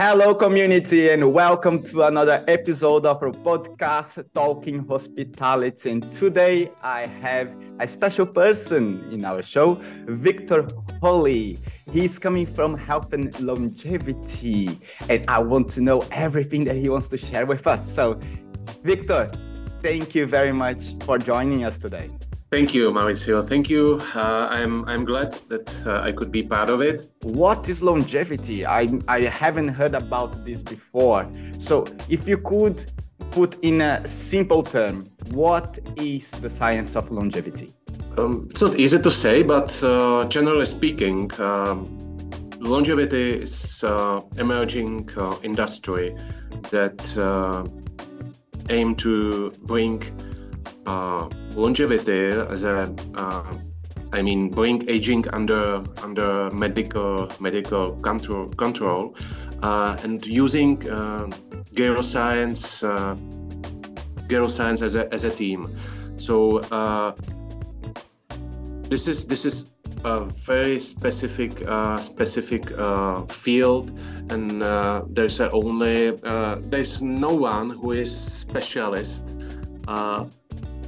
Hello, community, and welcome to another episode of our podcast, Talking Hospitality. And today I have a special person in our show, Viktor Holy. He's coming from Health and Longevity, and I want to know everything that he wants to share with us. So, Victor, thank you very much for joining us today. Thank you, Mauricio. Thank you. Uh, I'm I'm glad that uh, I could be part of it. What is longevity? I I haven't heard about this before. So, if you could put in a simple term, what is the science of longevity? Um, it's not easy to say, but uh, generally speaking, um, longevity is uh, emerging uh, industry that uh, aim to bring uh, longevity as a uh, I mean, bring aging under under medical medical control control, uh, and using uh, geroscience uh, geroscience as a as a team. So uh, this is this is a very specific uh, specific uh, field, and there's only there's no one who is specialist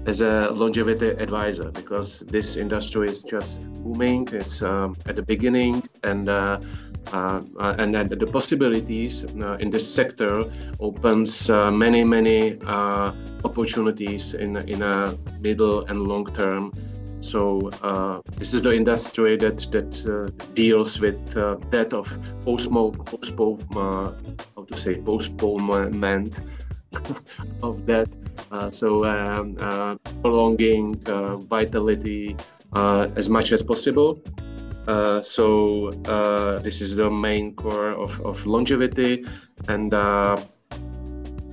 as a longevity advisor because this industry is just booming. It's um, at the beginning, and uh, uh, and, and, the possibilities uh, in this sector opens uh, many many uh, opportunities in in a middle and long term. So uh, this is the industry that that deals with that of postmo postpone how to say postponement of that uh, so um, uh, prolonging uh, vitality as much as possible. so this is the main core of, of longevity. And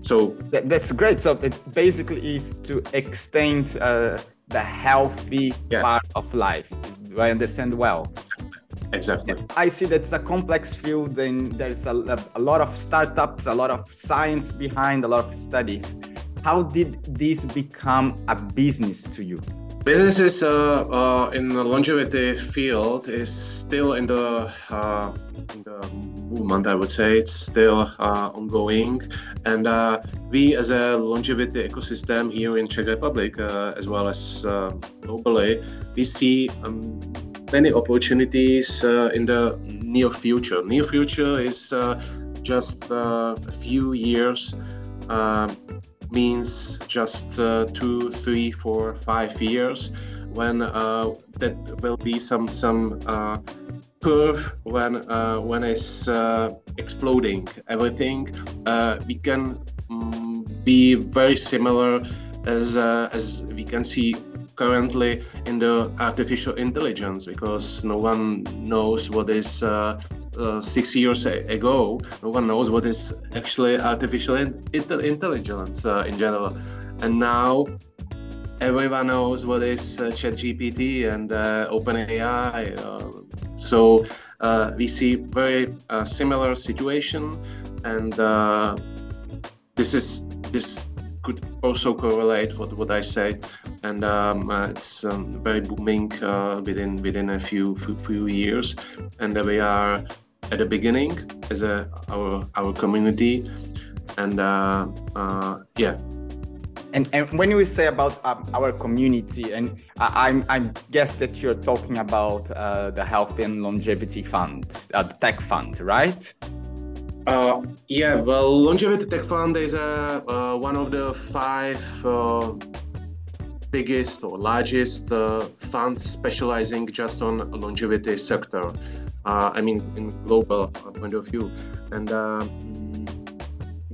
so that, that's great. So it basically is to extend uh, the healthy yeah. part of life. Do i understand well? Exactly. I see that's a complex field and there's a, a lot of startups a lot of science behind a lot of studies how did this become a business to you? Businesses uh, uh, in the longevity field is still in the, uh, in the movement, I would say. It's still uh, ongoing. And uh, we, as a longevity ecosystem here in Czech Republic, uh, as well as globally, we see um, many opportunities in the near future. Near future is just a few years means just uh, two, three, four, five years when uh, that will be some some uh, curve when uh, when it's uh, exploding everything. Uh, we can um, be very similar as as we can see currently in the artificial intelligence because no one knows what is uh, uh, six years ago, no one knows what is actually artificial in- intelligence uh, in general. And now everyone knows what is uh, ChatGPT and uh, OpenAI. Uh, so uh, we see very similar situation, and this is this could also correlate with what I say, and um, uh, it's um, very booming uh, within within a few few, few years, and we are at the beginning as a our our community, and uh, uh, yeah. And, and when you say about um, our community, and I, I, guess that you're talking about uh, the Health and Longevity Fund, the Tech Fund, right? Uh, yeah, well, Longevity Tech Fund is uh, uh, one of the five uh, biggest or largest uh, funds specializing just on longevity sector. Uh, I mean, in global point of view, and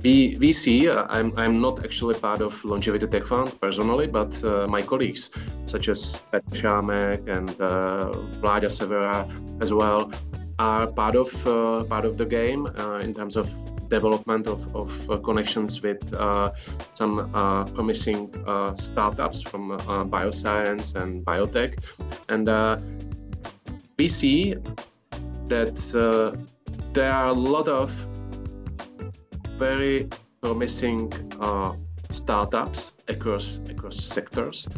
we, we see, I'm, I'm not actually part of Longevity Tech Fund personally, but my colleagues, such as Petr Šámek and Vláďa Severa as well, are part of uh, part of the game uh, in terms of development of, of uh, connections with uh, some uh, promising uh, startups from bioscience and biotech, and we see that there are a lot of very promising startups across across sectors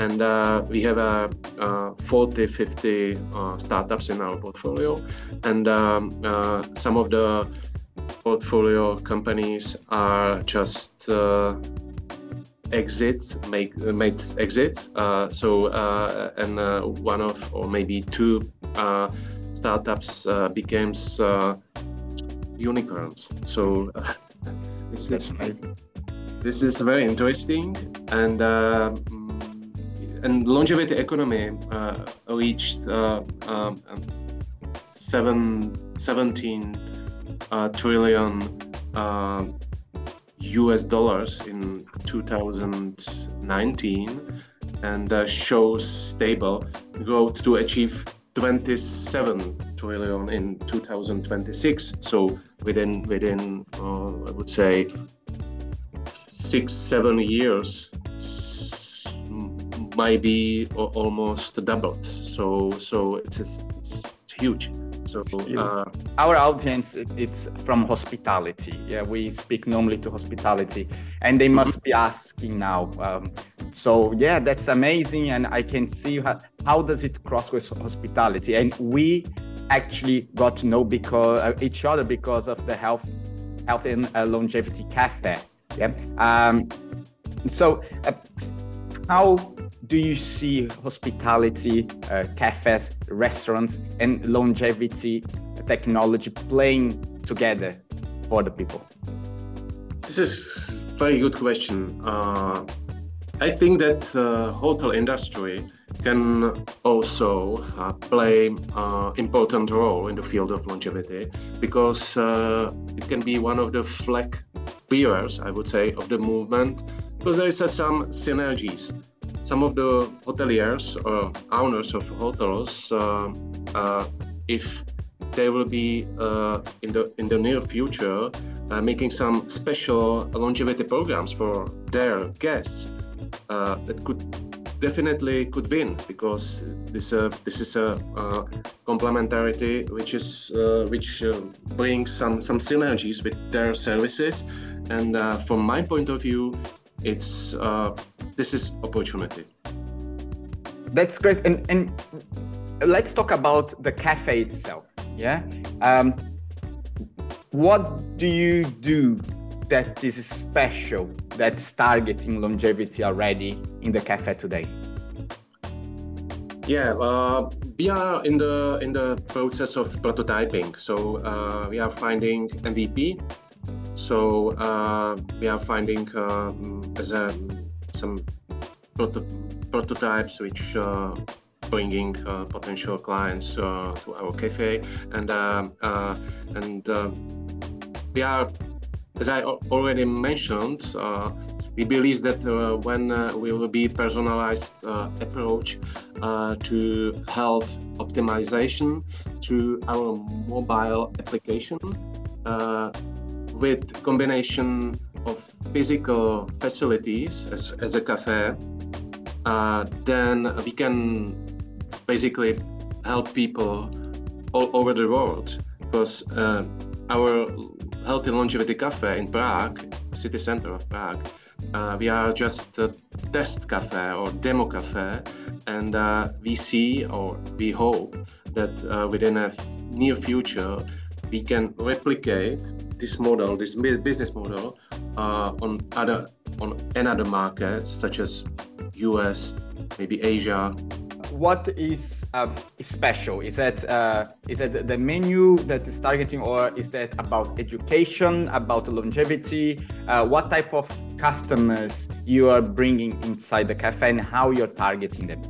and uh, we have uh, uh, 40 50 uh, startups in our portfolio. And um, uh, some of the portfolio companies are just uh, exits make made exits. Uh, so uh, and uh, one of or maybe two uh, startups uh, becomes unicorns. So this is this is very interesting. And and longevity economy reached um, seven, 17 trillion US dollars in 2019 and uh, shows stable growth to achieve 27 trillion in 2026. So within within uh, I would say six seven years might be almost doubled. So so it's, it's, it's huge. So uh, our audience it's from hospitality. Yeah, we speak normally to hospitality, and they must mm-hmm. be asking now. Um, so yeah, that's amazing, and I can see how, how does it cross with hospitality, and we actually got to know because uh, each other because of the health, health and uh, longevity cafe. Yeah. Um, so uh, how do you see hospitality, uh, cafes, restaurants, and longevity technology playing together for the people? This is a very good question. Uh, I think that uh, hotel industry can also uh, play an uh, important role in the field of longevity because uh, it can be one of the flag bearers, I would say, of the movement because there is uh, some synergies some of the hoteliers or owners of hotels, uh, uh, if they will be uh, in the in the near future uh, making some special longevity programs for their guests, uh, that could definitely could win because this uh, this is a complementarity which is which brings some some synergies with their services, and from my point of view, it's this is opportunity. That's great. And, and let's talk about the cafe itself. Yeah. Um, what do you do that is special that's targeting longevity already in the cafe today? Yeah, uh, we are in the in the process of prototyping. So uh, we are finding MVP. So uh, we are finding um, as a some proto- prototypes which uh, bringing uh, potential clients uh, to our cafe. And um, uh, and uh, we are as I already mentioned we believe that when we will be personalized approach to health optimization to our mobile application with combination of physical facilities as, as a cafe, uh, then we can basically help people all over the world. Because uh, our healthy longevity cafe in Prague, city center of Prague, uh, we are just a test cafe or demo cafe, and uh, we see or we hope that uh, within a near future we can replicate this model, this business model, uh, on other on another markets such as US, maybe Asia. What is um, special? Is that uh, is that the menu that is targeting, or is that about education, about longevity? Uh, what type of customers you are bringing inside the cafe, and how you're targeting them?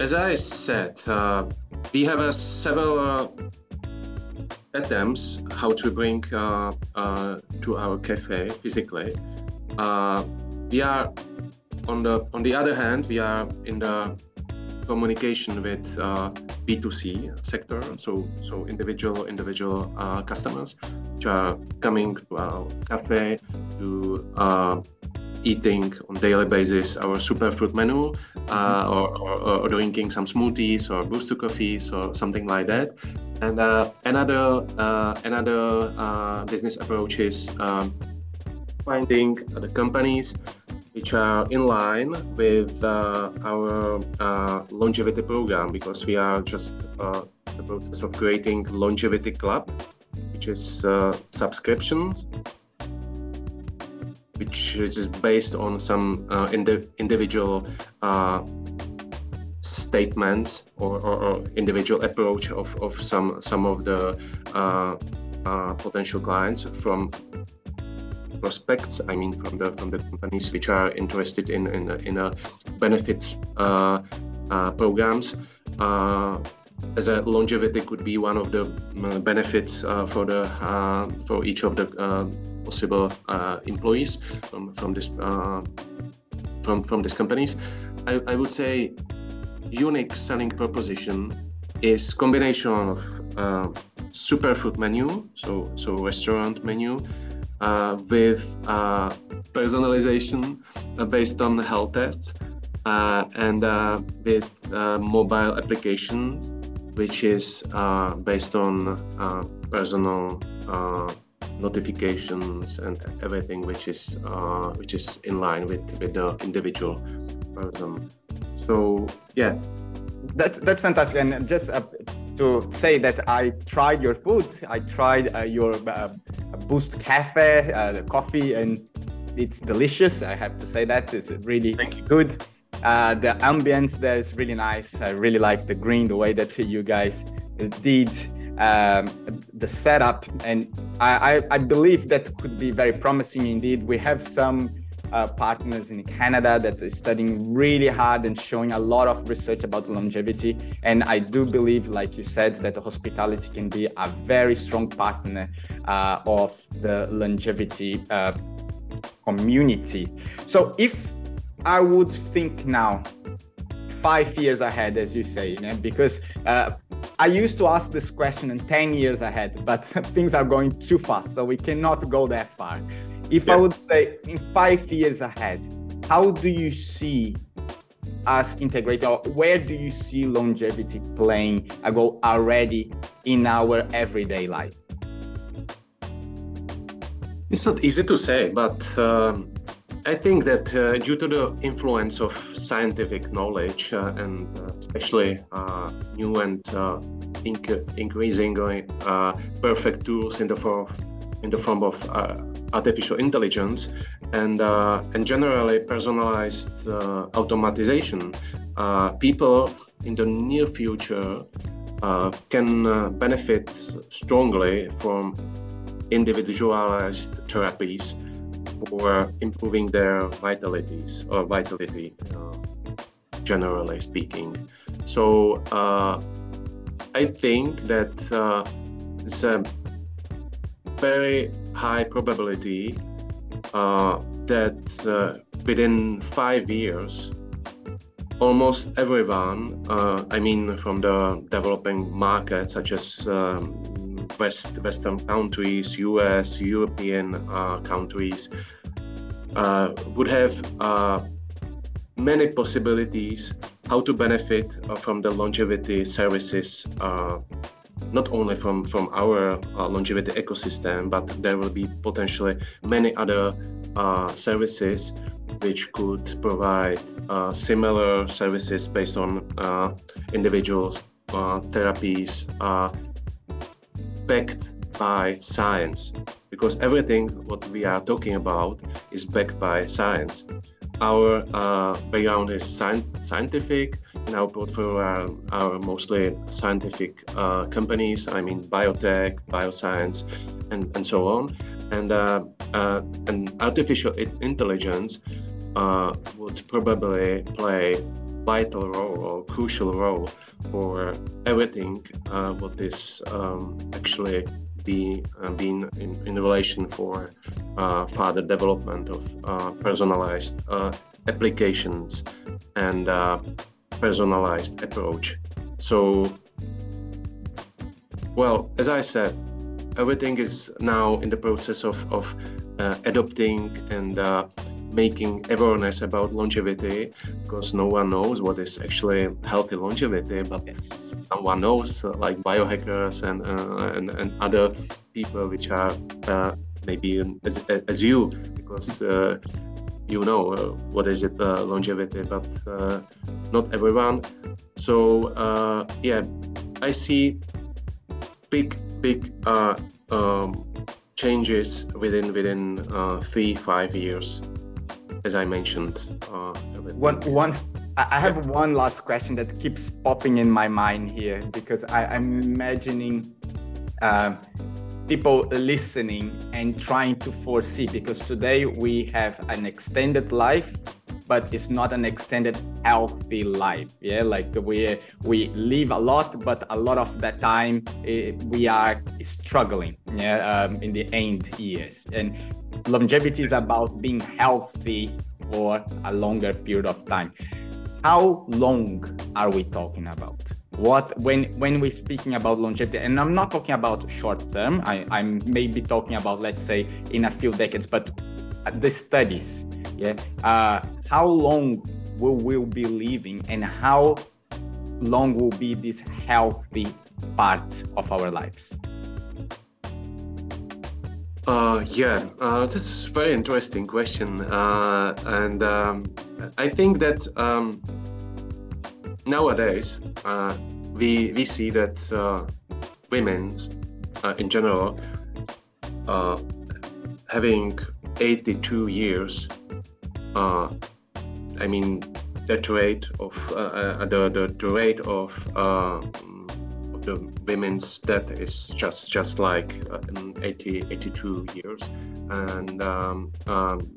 As I said, uh, we have a several uh, attempts how to bring uh, uh, to our cafe physically. Uh, we are on the on the other hand, we are in the communication with B2C sector, so so individual individual customers which are coming to our cafe to eating on daily basis our superfood menu uh, or, or, or, drinking some smoothies or booster coffees or something like that. And uh, another uh, another uh, business approach is um, finding the companies which are in line with uh, our uh, longevity program because we are just uh, the process of creating longevity club which is uh, subscriptions, which is based on some uh, indi- individual uh, statements or, or, or, individual approach of, of some some of the uh, uh, potential clients from prospects. I mean, from the from the companies which are interested in in, in a benefit uh, uh, programs. Uh, as a longevity could be one of the benefits for the for each of the possible employees from from this from from these companies. I, I would say unique selling proposition is combination of uh, superfood menu, so so restaurant menu, uh, with uh, personalization uh, based on health tests, uh, and uh, with mobile applications, which is based on personal notifications and everything which is which is in line with with the individual person. So yeah, that's that's fantastic. And just uh, to say that I tried your food, I tried uh, your uh, Boost Cafe, uh, the coffee, and it's delicious. I have to say that it's really good. Uh, the ambience there is really nice. I really like the green, the way that you guys did um, the setup, and I, I, I believe that could be very promising indeed. We have some uh, partners in Canada that is studying really hard and showing a lot of research about longevity. And I do believe, like you said, that hospitality can be a very strong partner uh, of the longevity uh, community. So if I would think now, five years ahead, as you say, you know, because uh, I used to ask this question in 10 years ahead, but things are going too fast, so we cannot go that far. If yeah. I would say in five years ahead, how do you see us integrate or where do you see longevity playing a role already in our everyday life? It's not easy to say, but um, I think that uh, due to the influence of scientific knowledge uh, and uh, especially uh, new and uh, inc- increasingly uh, perfect tools in the form in the form of artificial intelligence and and generally personalized automatization, people in the near future can benefit strongly from individualized therapies for improving their vitalities or vitality, uh, generally speaking. So uh, I think that uh, it's a very high probability uh, that uh, within five years, almost everyone, uh, I mean, from the developing markets such as um, West Western countries, U.S., European uh, countries, uh, would have uh, many possibilities how to benefit uh, from the longevity services. Uh, not only from, from our uh, longevity ecosystem, but there will be potentially many other services which could provide similar services based on individuals' therapies, backed by science because everything what we are talking about is backed by science. Our uh, background is sci- scientific. In our portfolio are, are mostly scientific uh, companies. I mean, biotech, bioscience, and, and so on. And uh, uh and artificial intelligence uh, would probably play vital role or crucial role for everything uh, what is um, actually be uh, being in, in relation for uh, further development of uh, personalized uh, applications and uh, personalized approach. So, well, as I said, everything is now in the process of, of adopting and making awareness about longevity because no one knows what is actually healthy longevity but yes. someone knows uh, like biohackers and, uh, and, and other people which are uh, maybe as, as you because uh, you know uh, what is it uh, longevity but not everyone so yeah i see big big uh, um, changes within within uh, three five years, as I mentioned. Uh, one one. I have one last question that keeps popping in my mind here because I, am imagining uh, people listening and trying to foresee because today we have an extended life but it's not an extended healthy life yeah like we we live a lot but a lot of the time it, eh, we are struggling yeah um, in the end years and longevity is about being healthy for a longer period of time. How long are we talking about? What when when we're speaking about longevity and i'm not talking about short term I, i'm maybe talking about let's say in a few decades but the studies yeah uh, how long will we be living and how long will be this healthy part of our lives uh, yeah, uh, this is a very interesting question, uh, and um, I think that um, nowadays uh, we we see that uh, women uh, in general having 82 years I mean the rate of the, the, rate of the women's death is just just like 80 82 years. And um, um,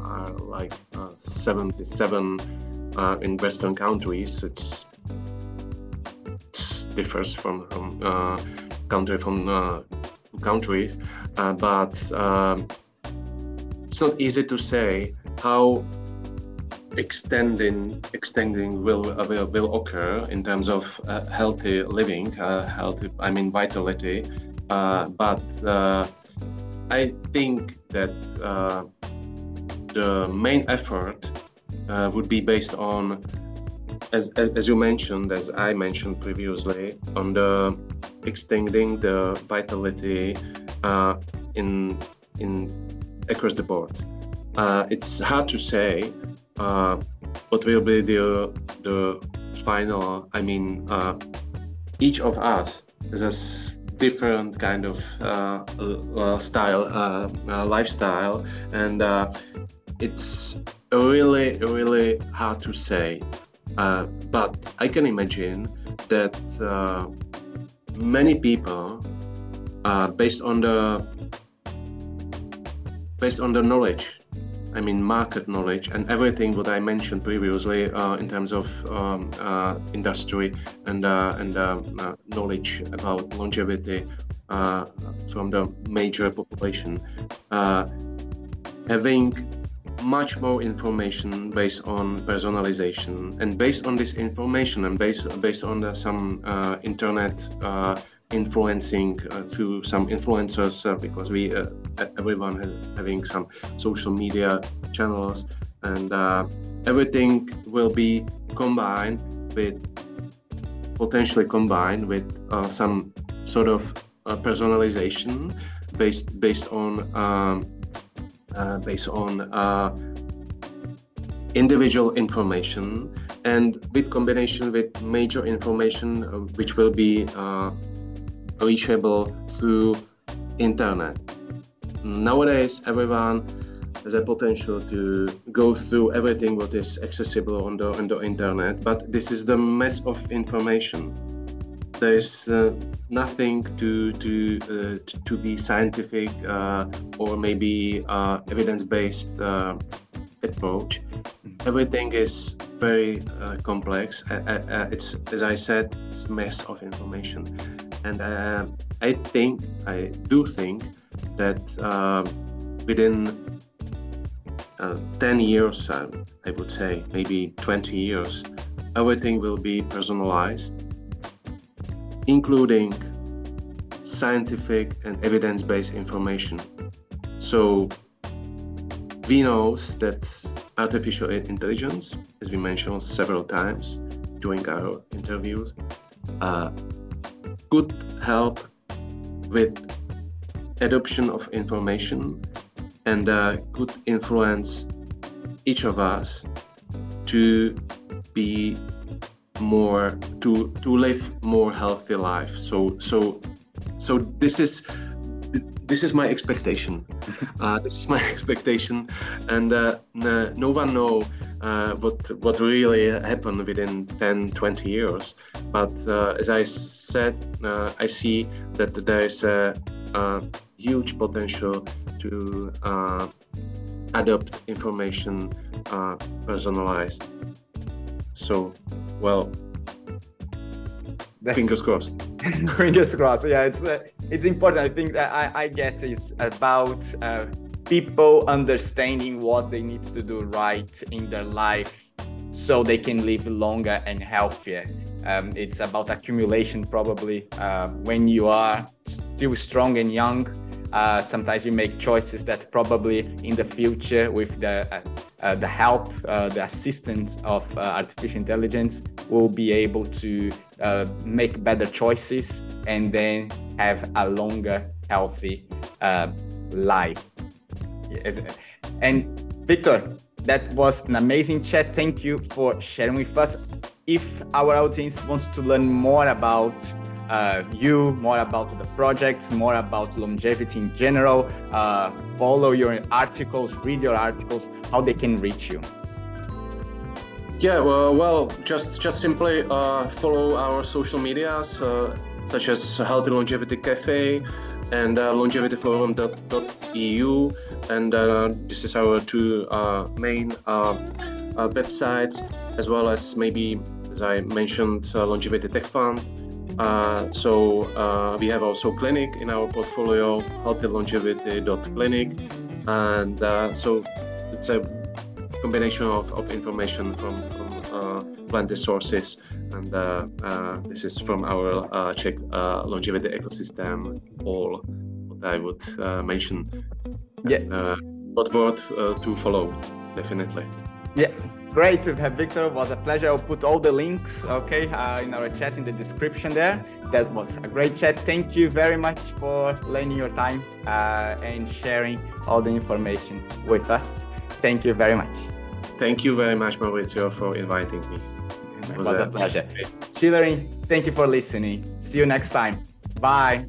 are like 77 uh, in Western countries, it's, it differs from, from uh, country from uh, country, uh, but um, it's not easy to say how extending extending will uh, will, will occur in terms of uh, healthy living, uh, healthy I mean vitality, uh, but uh, I think that uh, the main effort would be based on, as, as, as, you mentioned, as I mentioned previously, on the extending the vitality in in across the board. It's hard to say uh, what will be the the final. I mean, uh, each of us has a different kind of uh, style, lifestyle, and it's really, really hard to say. Uh, but I can imagine that uh, many people, uh, based on the based on the knowledge, I mean market knowledge and everything what I mentioned previously uh, in terms of um, uh, industry and uh, and um, knowledge about longevity from the major population, having much more information based on personalization and based on this information and based based on the, some uh, internet uh, influencing uh, through some influencers uh, because we uh, everyone has having some social media channels and uh, everything will be combined with potentially combined with some sort of personalization based based on um, uh, based on uh, individual information and with combination with major information uh, which will be reachable through internet. Nowadays, everyone has a potential to go through everything what is accessible on the on the internet, but this is the mess of information there's uh, nothing to to uh, to be scientific uh, or maybe uh, evidence-based uh, approach. Everything is very uh, complex. it's as I said, it's mess of information, and I think I do think that um, within 10 years, I would say maybe 20 years, everything will be personalized including scientific and evidence-based information. So we know that artificial intelligence, as we mentioned several times during our interviews, uh, could help with adoption of information and uh, could influence each of us to be more to to live more healthy life so so so this is this is my expectation. Uh, this is my expectation, and uh, no one know uh, what what really happened within 10, 20 years. But uh, as I said, uh, I see that there is a, a huge potential to uh, adapt information personalized. So, well, that's, fingers crossed. fingers crossed. Yeah, it's uh, it's important. I think that I, I get is about uh, people understanding what they need to do right in their life so they can live longer and healthier. Um, it's about accumulation, probably. Uh, when you are still strong and young, uh, sometimes you make choices that probably in the future, with the uh, uh, the help, uh, the assistance of uh, artificial intelligence, will be able to make better choices and then have a longer, healthy life. And Viktor, that was an amazing chat. Thank you for sharing with us. If our audience wants to learn more about uh, you, more about the projects, more about longevity in general, uh, follow your articles, read your articles, how they can reach you. Yeah, well, well just just simply uh, follow our social medias, uh, such as Healthy Longevity Cafe and uh, longevityforum.eu, and uh, this is our two main websites, as well as maybe, as I mentioned, Longevity Tech Fund. Uh, so uh, we have also clinic in our portfolio, healthylongevity.clinic, and uh, so it's a combination of, of information from, from uh, sources, and uh, uh, this is from our Czech longevity ecosystem. All what I would mention. Yeah. but worth to follow, definitely. Yeah. Great to have Viktor. It was a pleasure. I'll put all the links, okay, uh, in our chat in the description there. That was a great chat. Thank you very much for lending your time uh, and sharing all the information with us. Thank you very much. Thank you very much, Maurizio, for inviting me. It was, it was a, a pleasure. Children, thank you for listening. See you next time. Bye.